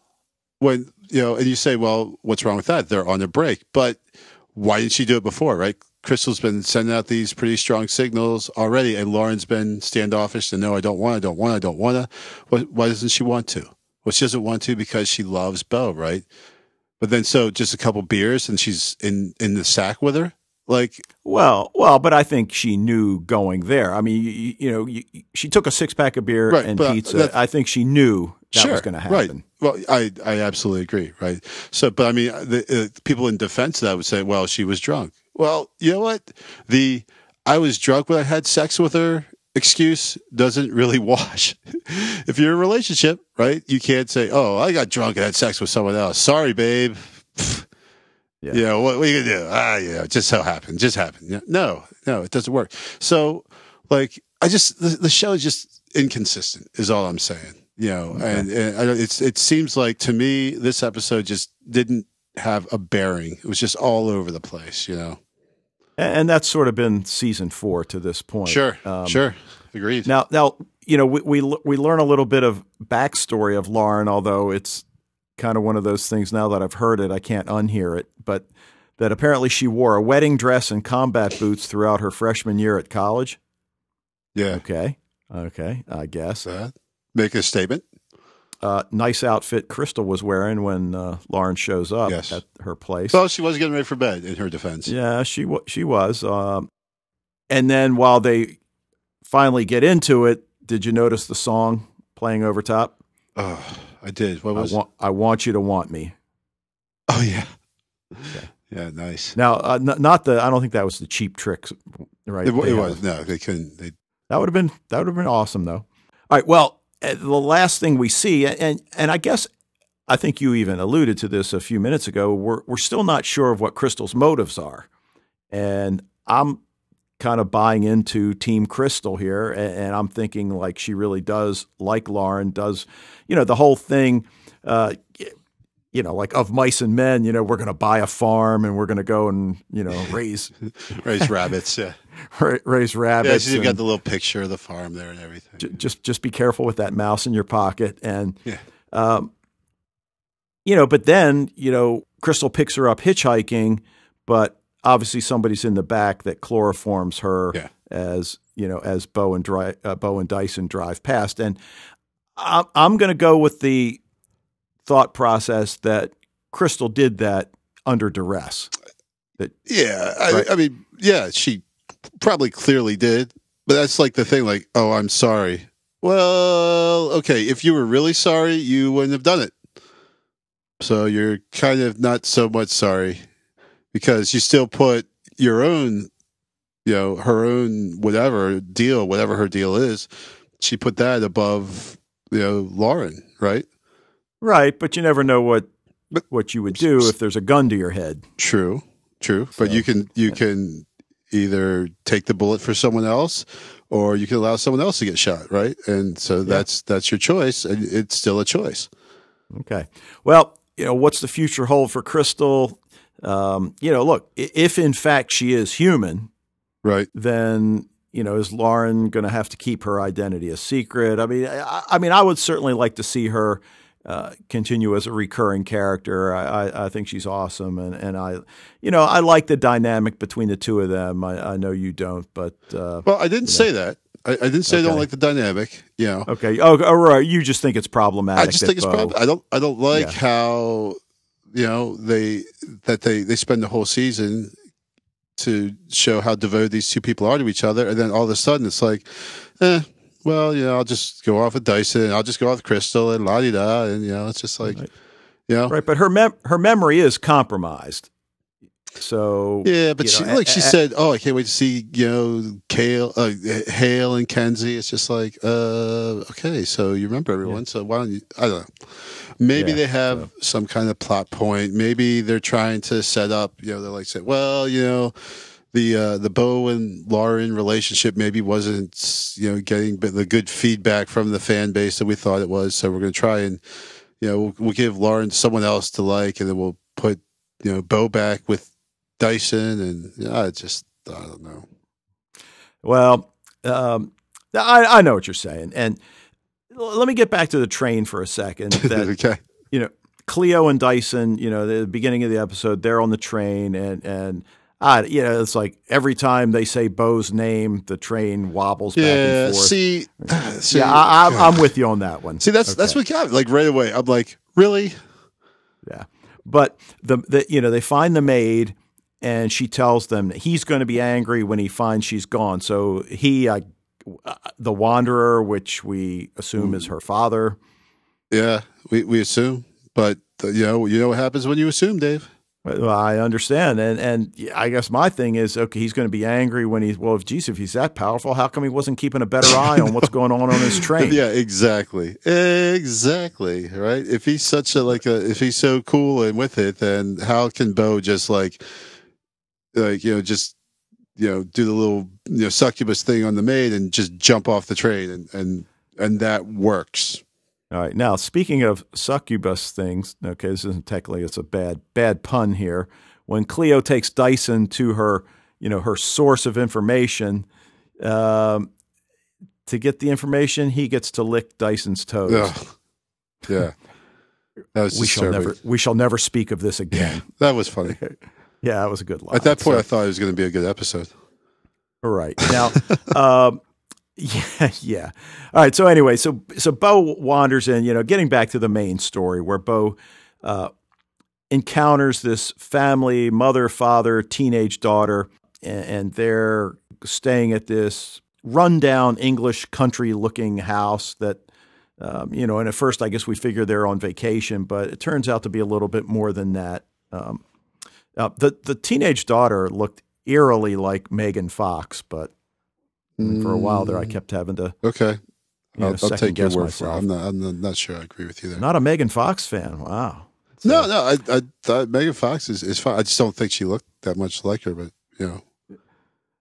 when you know, and you say, well, what's wrong with that? They're on a break, but why didn't she do it before, right? Crystal's been sending out these pretty strong signals already, and Lauren's been standoffish and no, I don't want, I don't want, I don't want to. Why, why doesn't she want to? Well, she doesn't want to because she loves Bo, right? But then, so just a couple beers and she's in in the sack with her. Like, Well, well, but I think she knew going there. I mean, you, you know, you, she took a six pack of beer Right, and pizza. I think she knew that sure, was going to right? happen. Well, I I absolutely agree, right? So, but I mean, the uh, people in defense of that would say, well, she was drunk. Well, you know what? The I was drunk when I had sex with her excuse doesn't really wash. if you're in a relationship, right? You can't say, oh, I got drunk and had sex with someone else. Sorry, babe. Yeah. You know, what, what are you gonna do? Ah, yeah, just so happened. Just happened. No, no, it doesn't work. So, like, I just the, the show is just inconsistent. Is all I'm saying. You know, and, and I, it's it seems like to me this episode just didn't have a bearing. It was just all over the place. You know. And, and that's sort of been season four to this point. Sure. Um, sure. Agreed. Now, now, you know, we, we we learn a little bit of backstory of Lauren, although it's kind of one of those things. Now that I've heard it, I can't unhear it. But that apparently she wore a wedding dress and combat boots throughout her freshman year at college. yeah. Okay, okay, I guess. Uh, make a statement. Uh, nice outfit Crystal was wearing when uh, Lauren shows up Yes. at her place. Well, she was getting ready for bed. In her defense. Yeah, she wa- she was. Um, and then while they finally get into it, did you notice the song playing over top? Oh, I did. What I was? want I want you to want me. oh yeah. Yeah. Nice. Now, uh, n- not the. I don't think that was the cheap tricks, right? It, it was no. They couldn't. They That would have been that would have been awesome, though. All right. Well, the last thing we see, and and I guess I think you even alluded to this a few minutes ago. We're we're still not sure of what Crystal's motives are, and I'm kind of buying into Team Crystal here, and, and I'm thinking like she really does like Lauren. Does you know the whole thing? Uh, you know, like of mice and men, you know, we're going to buy a farm and we're going to go and you know raise raised rabbits. Yeah. raise rabbits. Yeah. She's got the little picture of the farm there and everything. J- just just be careful with that mouse in your pocket and Yeah. um, you know but then you know crystal picks her up hitchhiking but obviously somebody's in the back that chloroforms her Yeah. as you know as bo and Dry, uh, bo and dyson drive past and i'm, I'm going to go with the thought process that crystal did that under duress That, Yeah, I, I mean, yeah, she probably clearly did, but that's like the thing. Like, oh, I'm sorry. Well, okay, if you were really sorry, you wouldn't have done it. So you're kind of not so much sorry because you still put your own, you know, her own whatever deal, whatever her deal is. She put that above, you know, Lauren, right? Right but you never know what But- what you would do if there's a gun to your head True, true. But you can you yeah. can either take the bullet for someone else, or you can allow someone else to get shot, right? And so that's that's your choice, and it's still a choice. Okay. Well, you know, what's the future hold for Crystal? Um, you know, look, if in fact she is human, Right. then you know, is Lauren going to have to keep her identity a secret? I mean, I, I mean, I would certainly like to see her uh, continue as a recurring character. I, I, I think she's awesome, and, and I, you know, I like the dynamic between the two of them. I, I know you don't, but uh, Well, I didn't say that. I, I didn't say I don't like the dynamic. You know, okay. Oh, oh, right. You just think it's problematic. I just think it's probably. I don't. I don't like Yeah. how you know they that they they spend the whole season to show how devoted these two people are to each other, and then all of a sudden it's like, eh, well, you know, I'll just go off with Dyson, and I'll just go off with Crystal, and la di da, and you know, it's just like, Right. you know, Right, but her mem- her memory is compromised. So yeah, but she know, like she a- a- said, oh, I can't wait to see you know Kale, uh, Hale, and Kenzi. It's just like, uh, okay, so you remember everyone, so why don't you? I don't know. Maybe Yeah, they have some kind of plot point. Maybe they're trying to set up. You know, they're like, say, well, you know. The uh, the Bo and Lauren relationship maybe wasn't you know getting the good feedback from the fan base that we thought it was, so we're going to try and you know we'll, we'll give Lauren someone else to like, and then we'll put you know Bo back with Dyson, and yeah, I just I don't know. well, um, I, I know what you're saying, and let me get back to the train for a second. That okay, you know, Cleo and Dyson, you know, the beginning of the episode, they're on the train, and and I, you know, it's like every time they say Bo's name, the train wobbles back Yeah. and forth. See, see yeah, I, I'm, I'm with you on that one. See, that's that's what got me. Like right away, I'm like, really? Yeah. But the, the you know they find the maid and she tells them that he's going to be angry when he finds she's gone. So he, uh, the wanderer, which we assume is her father. Yeah, we we assume, but uh, you know, you know what happens when you assume, Dave. Well, I understand, and and I guess my thing is okay. He's going to be angry when he's well. If geez, if he's that powerful, how come he wasn't keeping a better eye on what's going on on his train? Yeah, exactly, exactly. Right. If he's such a like a if he's so cool and with it, then how can Bo just like like you know just you know do the little you know succubus thing on the maid and just jump off the train and and and that works. All right. Now, speaking of succubus things, okay, this isn't technically it's a bad bad pun here. When Cleo takes Dyson to her, you know, her source of information, um, to get the information, he gets to lick Dyson's toes. Ugh. Yeah, that was we shall never we shall never speak of this again. That was funny. yeah, that was a good line. At that point, So- I thought it was going to be a good episode. All right. Now, um, yeah, yeah. All right. So anyway, so so Bo wanders in. You know, getting back to the main story where Bo uh, encounters this family, mother, father, teenage daughter, and, and they're staying at this rundown English country-looking house that. Um, you know, and at first, I guess we figure they're on vacation, but it turns out to be a little bit more than that. Um, uh, the the teenage daughter looked eerily like Megan Fox, but for a while there, I kept having to Okay, you know, I'll, I'll take your word for it. I'm not. I'm not, sure. I agree with you there. Not a Megan Fox fan. Wow. no, no. I, I thought Megan Fox is, is fine. I just don't think she looked that much like her. But you know,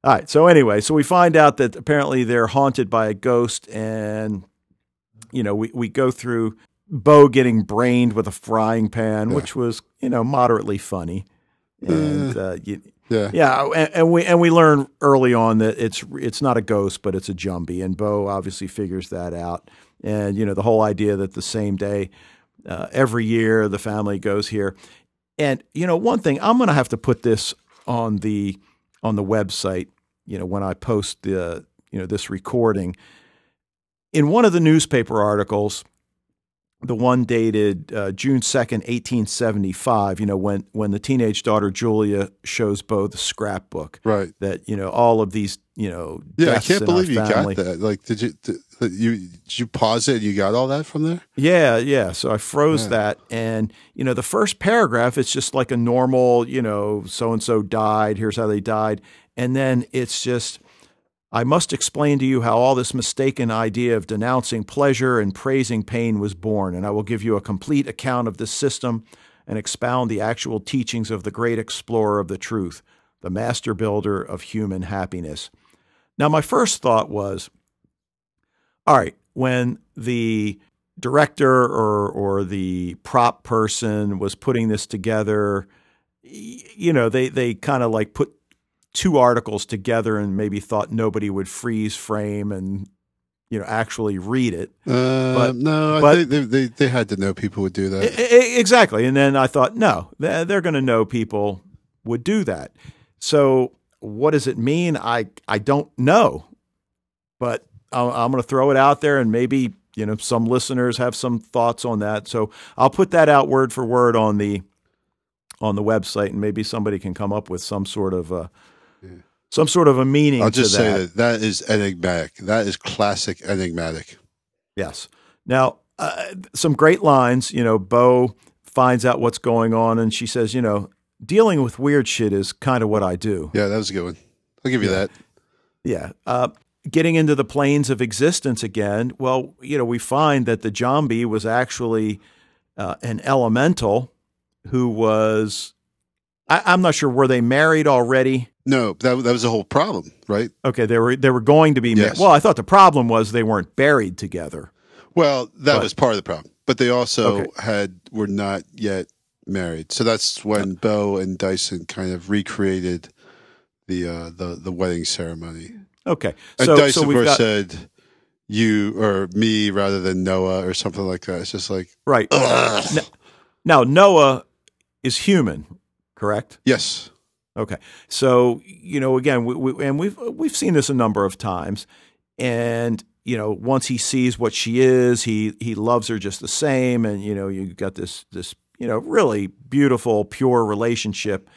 All right. So anyway, so we find out that apparently they're haunted by a ghost, and you know, we we go through Bo getting brained with a frying pan, Yeah. which was you know moderately funny, and uh, you, yeah, Yeah, and, and we and we learn early on that it's it's not a ghost, but it's a jumbie, and Bo obviously figures that out. And you know the whole idea that the same day uh, every year the family goes here, and you know one thing I'm going to have to put this on the on the website. You know when I post the you know this recording in one of the newspaper articles the one dated uh, June second, eighteen seventy five. You know when when the teenage daughter Julia shows Bo the scrapbook. right. That you know all of these you know. Yeah, I can't believe you got that. Like, did you did you did you pause it? and You got all that from there? Yeah, yeah. So I froze Yeah. that, and you know the first paragraph it's just like a normal, you know, so and so died. Here's how they died, and then it's just. I must explain to you how all this mistaken idea of denouncing pleasure and praising pain was born, and I will give you a complete account of this system and expound the actual teachings of the great explorer of the truth, the master builder of human happiness. Now, my first thought was all right, when the director or, or the prop person was putting this together, you know, they, they kind of like put two articles together and maybe thought nobody would freeze frame and you know actually read it. Uh, But- no, I think they, they they had to know people would do that. I- exactly. And then I thought, no, they're, they're going to know people would do that. So what does it mean? I I don't know, but I'm, I'm going to throw it out there, and maybe you know some listeners have some thoughts on that. So I'll put that out word for word on the on the website, and maybe somebody can come up with some sort of a some sort of a meaning. I'll just say that. that is enigmatic. That is classic enigmatic. Yes. Now, uh, some great lines. You know, Bo finds out what's going on, and she says, you know, dealing with weird shit is kind of what I do. Yeah, that was a good one. I'll give you that. Yeah. Uh, getting into the planes of existence again. Well, you know, we find that the zombie was actually uh, an elemental who was. I, I'm not sure. Were they married already? No, that that was the whole problem, right? Okay, they were. They were going to be. ma- Yes. well, I thought the problem was they weren't buried together. Well, that But- was part of the problem, but they also Okay. had were not yet married. So that's when Bo and Dyson kind of recreated the uh, the the wedding ceremony. Okay, And so Dyson, so of course, got said you or me rather than Noah or something like that. It's just like, right. ugh. Now Noah is human, correct? yes, Okay, so you know, again, we, we, and we've we've seen this a number of times, and you know, once he sees what she is, he he loves her just the same, and you know, you got this this you know really beautiful, pure relationship,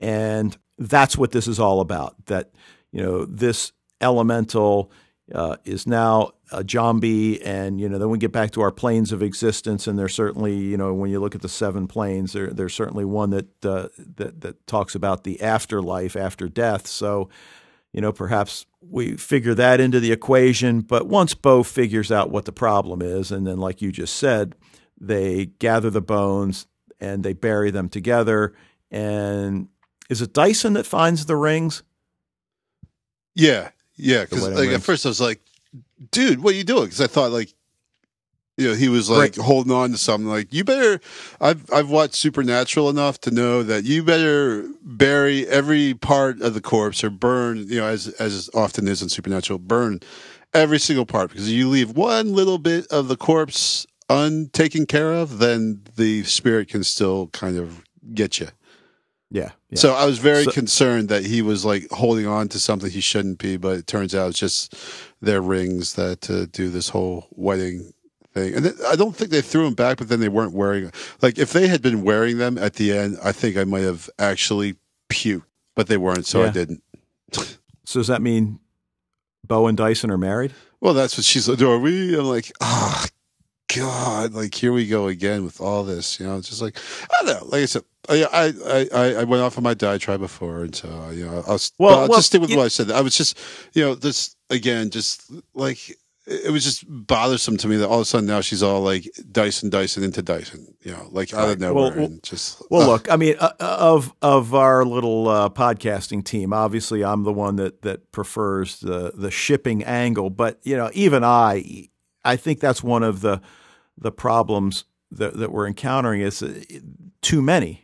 and that's what this is all about. That you know, this elemental uh, is now a Jumbie, and you know then we get back to our planes of existence, and there's certainly you know when you look at the seven planes, there, there's certainly one that uh, that that talks about the afterlife after death. So you know perhaps we figure that into the equation, but once Bo figures out what the problem is, and then like you just said, they gather the bones and they bury them together, and is it Dyson that finds the rings? Yeah, yeah. Because like at first I was like, "Dude, what are you doing?" Because I thought like, you know, he was like Right. holding on to something. Like, you better. I've I've watched Supernatural enough to know that you better bury every part of the corpse or burn. You know, as as often is in Supernatural, burn every single part because you leave one little bit of the corpse untaken care of, then the spirit can still kind of get you. Yeah. yeah. So I was very So- concerned that he was like holding on to something he shouldn't be, but it turns out it's just their rings that uh, do this whole wedding thing. And th- I don't think they threw them back, but then they weren't wearing. Like if they had been wearing them at the end, I think I might have actually puked, but they weren't, so I didn't. so does that mean Bo and Dyson are married? Well, that's what she's like. Are we? I'm like, oh God, like here we go again with all this. You know, it's just like I don't know. Like I said, I I I, I went off on my diatribe before, and so uh, you know, I'll, Well, I'll well, just stick with you- what I said. I was just, you know, this again, just like it was just bothersome to me that all of a sudden now she's all like Dyson, Dyson into Dyson. You know, like out of nowhere, Well, and just Well, ugh. look, I mean, uh, of of our little uh, podcasting team, obviously, I'm the one that that prefers the the shipping angle. But you know, even I, I think that's one of the the problems that that we're encountering is uh, too many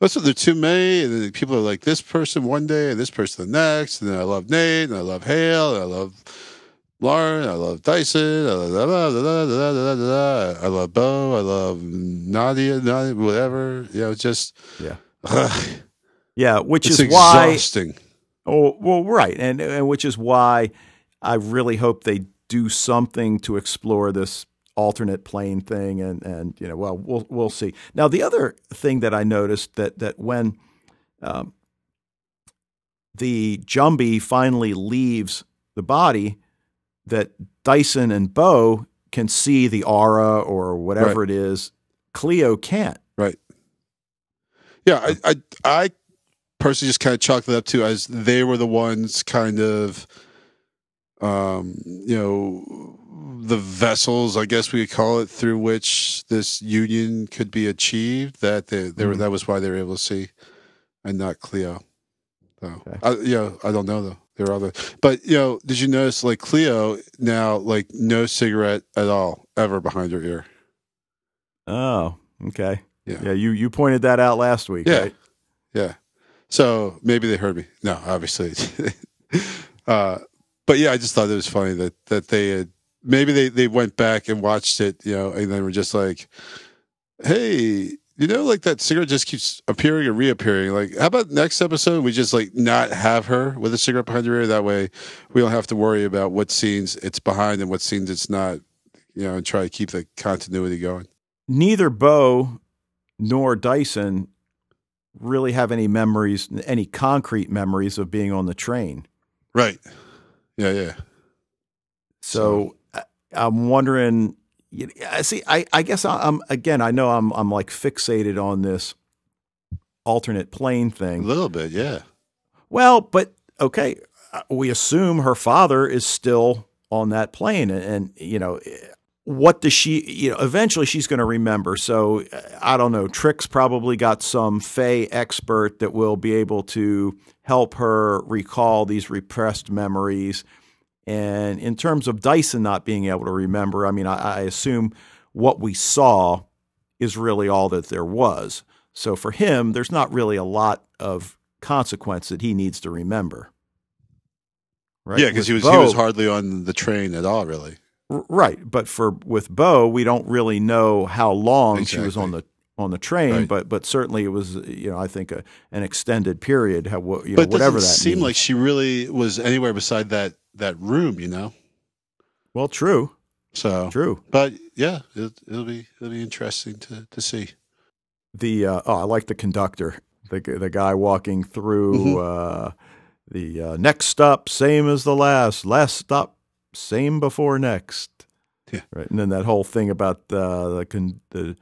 that's what they're too many. And people are like this person one day and this person the next. And then I love Nate and I love Hale and I love Lauren. I love Dyson. I love, I love Bo. I love Nadia, Nadia, whatever. You know, just. Yeah. Yeah. Which is exhausting. why. Oh, well, right. And, and which is why I really hope they do something to explore this alternate plane thing, and and you know, well, we'll we'll see. Now, the other thing that I noticed that that when um, the Jumbie finally leaves the body, that Dyson and Bo can see the aura or whatever it is. Cleo can't. Right. Yeah, I, I, I personally just kind of chalked it up to as they were the ones kind of, um, you know, the vessels, I guess we could call it, through which this union could be achieved. That they, they were, Mhm. that was why they were able to see, and not Cleo. So, Okay. I, you know, I don't know though. There are other, but you know, did you notice like Cleo now, like no cigarette at all ever behind her ear? Oh, okay. Yeah. Yeah, you you pointed that out last week, Yeah. right? Yeah. So maybe they heard me. No, obviously. uh, but yeah, I just thought it was funny that that they had maybe they they went back and watched it, you know, and then were just like, "Hey, you know, like that cigarette just keeps appearing and reappearing. Like, how about next episode we just like not have her with a cigarette behind her ear? That way, we don't have to worry about what scenes it's behind and what scenes it's not. You know, and try to keep the continuity going. neither Bo nor Dyson really have any memories, any concrete memories of being on the train. Right. Yeah. Yeah. So I'm wondering. I See, I, I guess I'm again. I know I'm I'm like fixated on this alternate plane thing. A little bit. Yeah. Well, but okay, uh, we assume her father is still on that plane, and, and you know, what does she? You know, eventually she's going to remember. So uh, I don't know. Trick's probably got some Fae expert that will be able to help her recall these repressed memories. And in terms of Dyson not being able to remember, I mean, I, I assume what we saw is really all that there was. So for him, there's not really a lot of consequence that he needs to remember. Right? Yeah, because he was he was hardly on the train at all, really. R- right. But for with Bo, we don't really know how long she was on the on the train, Right. but but certainly it was you know I think a, an extended period. How you know, but whatever that doesn't seem means. like she really was anywhere beside that that room, you know. well, true, So, true. but yeah, it, it'll be it'll be interesting to to see. The uh, oh, I like the conductor, the the guy walking through Mm-hmm. uh, the uh, next stop, same as the last, last stop, same before next. Yeah. Right, and then that whole thing about uh, the con- the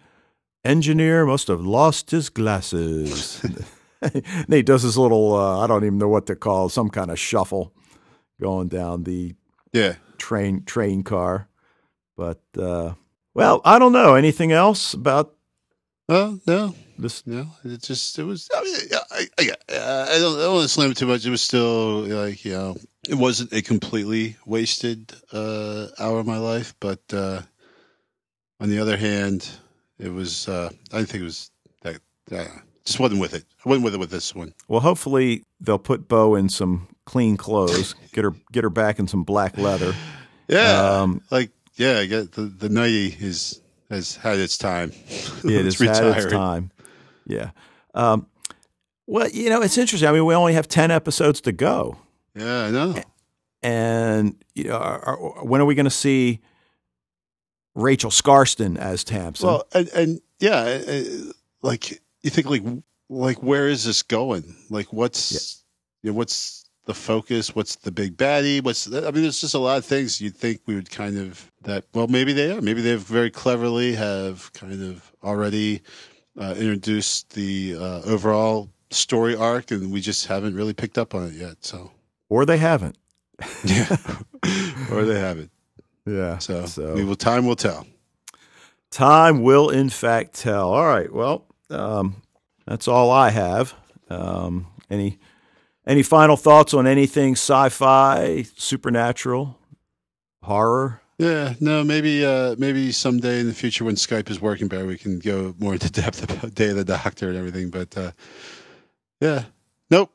engineer must have lost his glasses. and he does his little uh, I don't even know what to call some kind of shuffle going down the Yeah. train train car. But uh, well, I don't know anything else about Oh no, this. no. It just it was. I mean, I, I, I don't I don't want to slam it too much. It was still like you know, it wasn't a completely wasted uh, hour of my life, but uh, on the other hand, it was. Uh, I didn't think it was that. Uh, just wasn't with it. I wasn't with it with this one. Well, hopefully they'll put Bo in some clean clothes, get her get her back in some black leather. Yeah, Um, like yeah, I get the the nighty is has had its time. It It's has had its time. Yeah. Um, well, you know, it's interesting. I mean, we only have ten episodes to go, Yeah, I know. and you know, are, are, when are we going to see Rachel Skarsten as Tamsin? Well, and, and yeah, uh, like you think like like where is this going? Like what's you know, what's the focus? What's the big baddie? What's I mean, there's just a lot of things you'd think we would kind of that. Well, maybe they are. Maybe they've very cleverly have kind of already uh, introduced the uh, overall story arc, and we just haven't really picked up on it yet. So or they haven't. yeah, or they haven't. Yeah. So, so we will. Time will tell. Time will, in fact, tell. All right. Well, um, that's all I have. Um, any any final thoughts on anything sci-fi, supernatural, horror? Yeah, no, maybe uh maybe someday in the future when Skype is working better, we can go more into depth about Day of the Doctor and everything. But uh yeah, nope.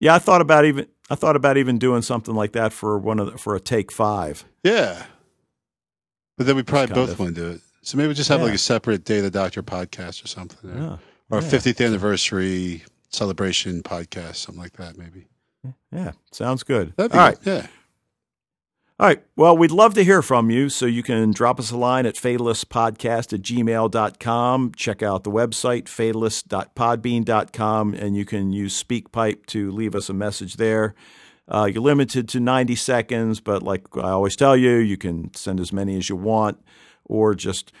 Yeah, I thought about even I thought about even doing something like that for one of the, for a take five. Yeah, but then we probably both of. want to do it. So maybe we'll just have Yeah. like a separate Day of the Doctor podcast or something, or, Yeah. or a 50th anniversary celebration podcast, something like that. Maybe Yeah, sounds good. that'd All right. good. Yeah, All right. Well, we'd love to hear from you. So you can drop us a line at fatalistpodcast at gmail.com. Check out the website, fatalist.podbean.com, and you can use SpeakPipe to leave us a message there. Uh, you're limited to 90 seconds, but like I always tell you, you can send as many as you want, or just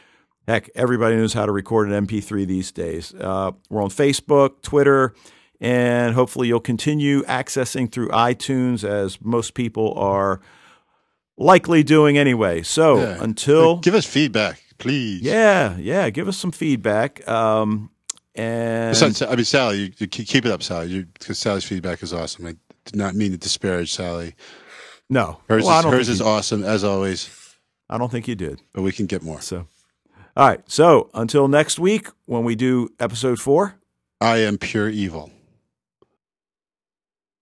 heck, everybody knows how to record an MP3 these days. Uh, we're on Facebook, Twitter, and hopefully you'll continue accessing through iTunes as most people are likely doing anyway. So Yeah. until give us feedback, please. yeah, yeah, give us some feedback. Um, and Besides, I mean, Sally, you, you keep keep it up, Sally, because Sally's feedback is awesome. I did not mean to disparage Sally. no, Hers, Well, is, hers is awesome as always, I don't think you did. but we can get more. So, all right. So until next week when we do episode four. I am pure evil.